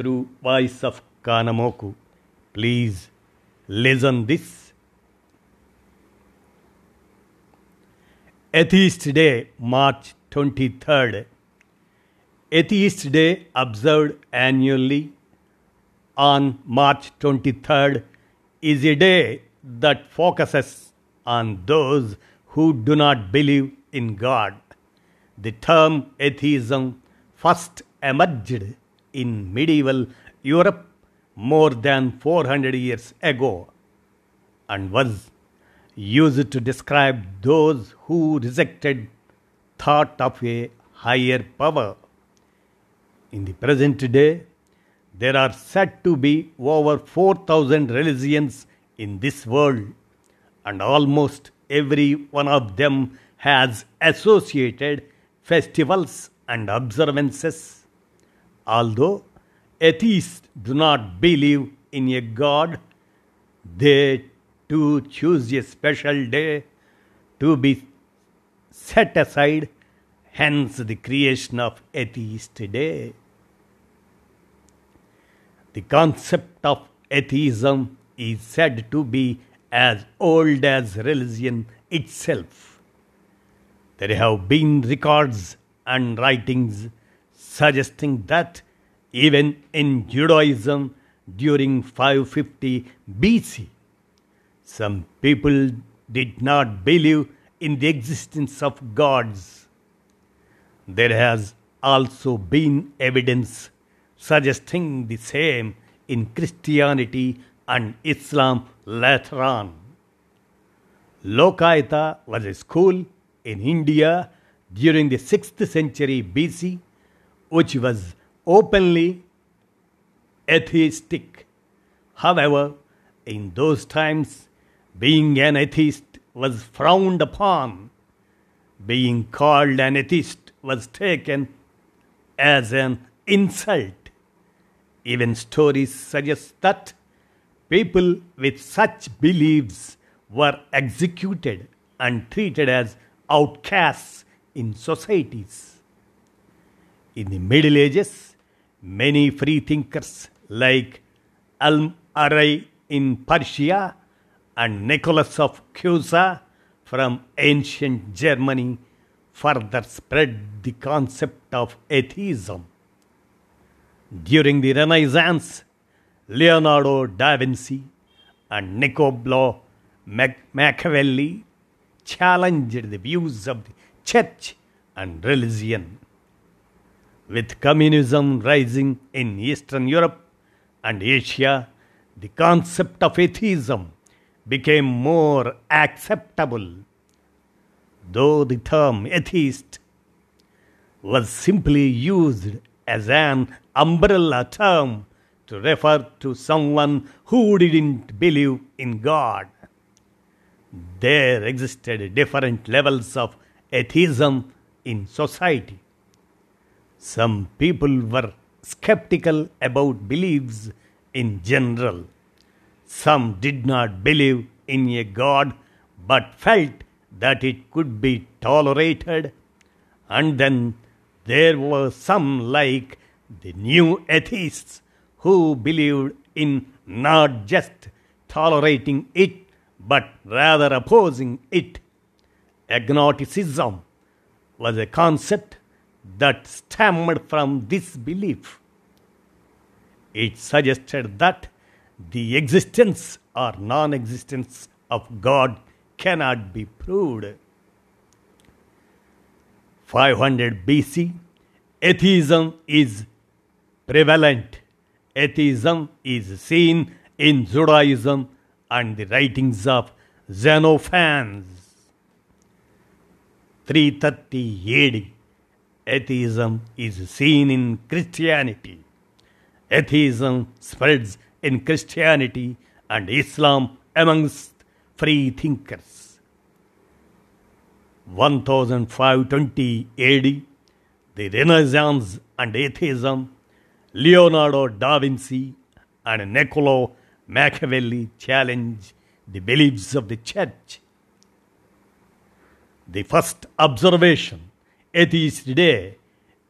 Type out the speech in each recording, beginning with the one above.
through Voice of Kanamoku. Please listen this. Atheist Day, March 23rd. Atheist Day observed annually on March 23rd is a day that focuses on those who do not believe in God. The term atheism first emerged in medieval Europe more than 400 years ago and was used to describe those who rejected thought of a higher power. In the present day, there are said to be over 4,000 religions in this world, and almost every one of them has associated festivals and observances. Although atheists do not believe in a God, they too choose a special day to be set aside, hence the creation of Atheist Day. The concept of atheism is said to be as old as religion itself. There have been records and writings suggesting that even in Judaism during 550 BC, some people did not believe in the existence of gods. There has also been evidence suggesting the same in Christianity and Islam later on. Lokayata was a school in India during the 6th century BC, which was openly atheistic. However, in those times, being an atheist was frowned upon. Being called an atheist was taken as an insult. Even stories suggest that people with such beliefs were executed and treated as outcasts in societies. In the Middle Ages, many free thinkers like Al Arai in Persia and Nicholas of Cusa from ancient Germany further spread the concept of atheism. During the Renaissance, Leonardo da Vinci and Niccolo Mac- Machiavelli challenged the views of the church and religion. With communism rising in Eastern Europe and Asia, the concept of atheism became more acceptable. Though the term atheist was simply used as an umbrella term to refer to someone who didn't believe in God. There existed different levels of atheism in society. Some people were skeptical about beliefs in general. Some did not believe in a God but felt that it could be tolerated. And then there were some, like the new atheists, who believed in not just tolerating it but rather opposing it. Agnosticism was a concept that stemmed from this belief. It suggested that the existence or non existence of God cannot be proved. 500 BC, atheism is prevalent. Atheism is seen in Judaism and the writings of Xenophanes. 330 AD, atheism is seen in Christianity. atheism spreads in Christianity and Islam amongst free thinkers. 1520 AD, the Renaissance and atheism, Leonardo da Vinci and Niccolo Machiavelli challenge the beliefs of the church. The first observation, Atheist Day,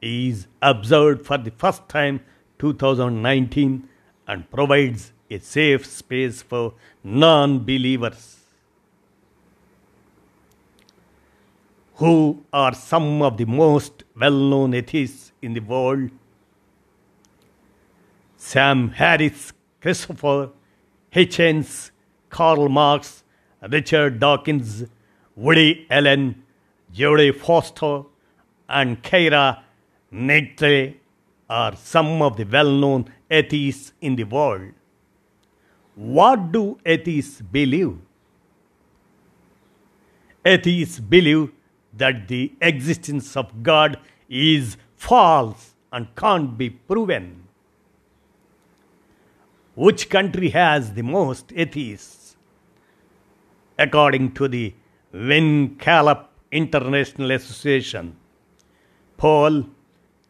is observed for the first time 2019 and provides a safe space for non believers. Who are some of the most well known atheists in the world? Sam Harris, Christopher Hitchens, Karl Marx, Richard Dawkins, Woody Allen, Jodie Foster, and Keira Knightley are some of the well known atheists in the world. What do atheists believe? Atheists believe that the existence of God is false and can't be proven. Which country has the most atheists? According to the WIN Gallup International Association, poll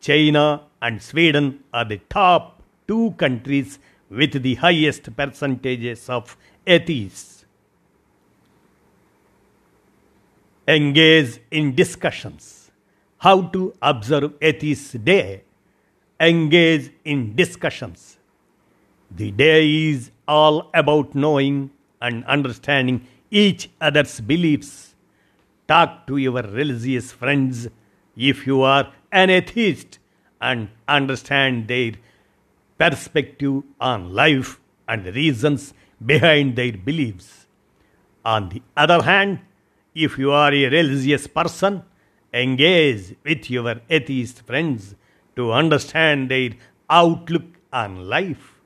China and Sweden are the top two countries with the highest percentages of atheists. Engage in discussions. How to observe Atheist Day? Engage in discussions. The day is all about knowing and understanding each other's beliefs. Talk to your religious friends if you are an atheist and understand their perspective on life and the reasons behind their beliefs. On the other hand, if you are a religious person, engage with your atheist friends to understand their outlook on life.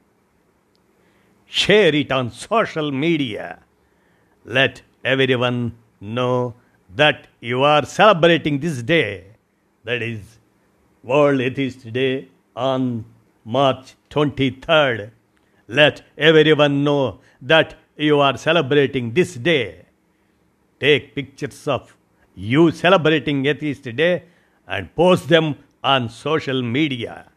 Share it on social media. Let everyone know that you are celebrating this day that is World Atheist Day on March 23rd. Let everyone know that you are celebrating this day. Take pictures of you celebrating Atheist Day and post them on social media.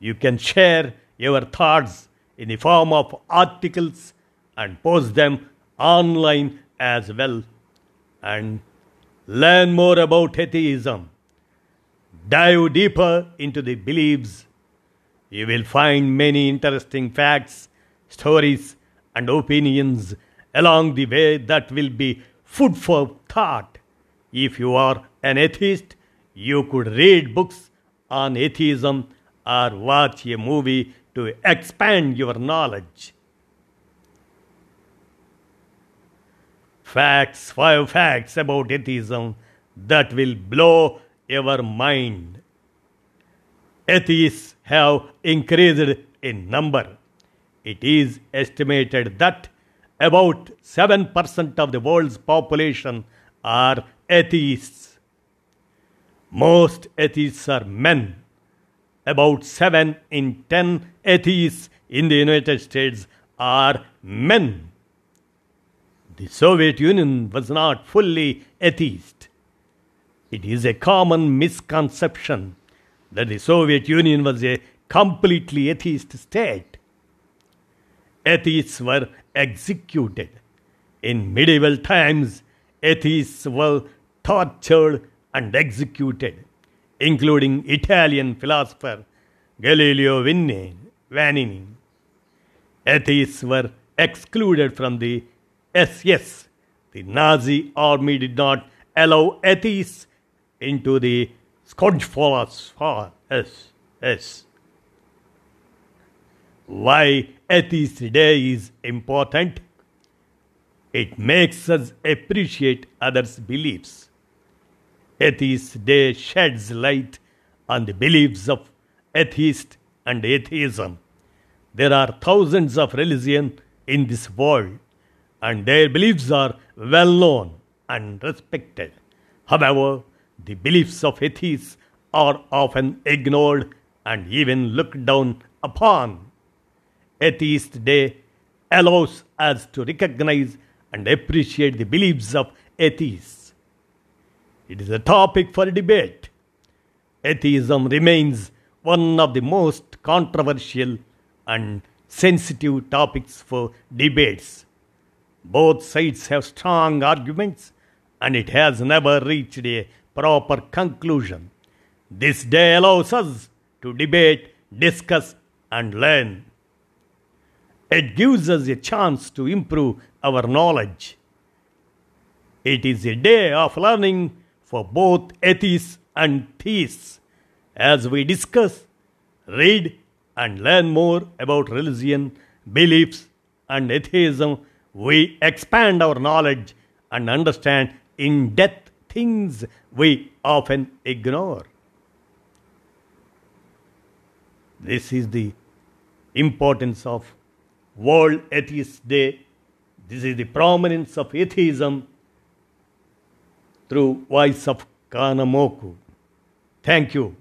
You can share your thoughts in the form of articles and post them online as well. And learn more about atheism dive deeper into the beliefs, you will find many interesting facts, stories, and opinions along the way that will be food for thought. If you are an atheist, you could read books on atheism or watch a movie to expand your knowledge. Facts, five facts about atheism that will blow your mind. Atheists have increased in number. It is estimated that about 7% of the world's population are atheists. Most atheists are men. About 7 in 10 atheists in the United States are men. The Soviet Union was not fully atheist. It is a common misconception that the Soviet Union was a completely atheist state. Atheists were executed. In medieval times, atheists were tortured and executed, including Italian philosopher Galileo Vanini. Atheists were excluded from the SS. The Nazi army did not allow atheists into the Forest for us. Yes. Why Atheist Day is important? It makes us appreciate others' beliefs. Atheist Day sheds light on the beliefs of atheists and atheism. There are thousands of religions in this world, and their beliefs are well known and respected. However, the beliefs of atheists are often ignored and even looked down upon. Atheist Day allows us to recognize and appreciate the beliefs of atheists. It is a topic for debate. Atheism remains one of the most controversial and sensitive topics for debates. Both sides have strong arguments and it has never reached a proper conclusion. This day allows us to debate, discuss, and learn. It gives us a chance to improve our knowledge. It is a day of learning for both atheists and theists as we discuss, read, and learn more about religion, beliefs, and atheism. We expand our knowledge and understand in depth things we often ignore. This is the importance of World Atheist Day. This is the prominence of atheism through voice of Kanamoku. Thank you.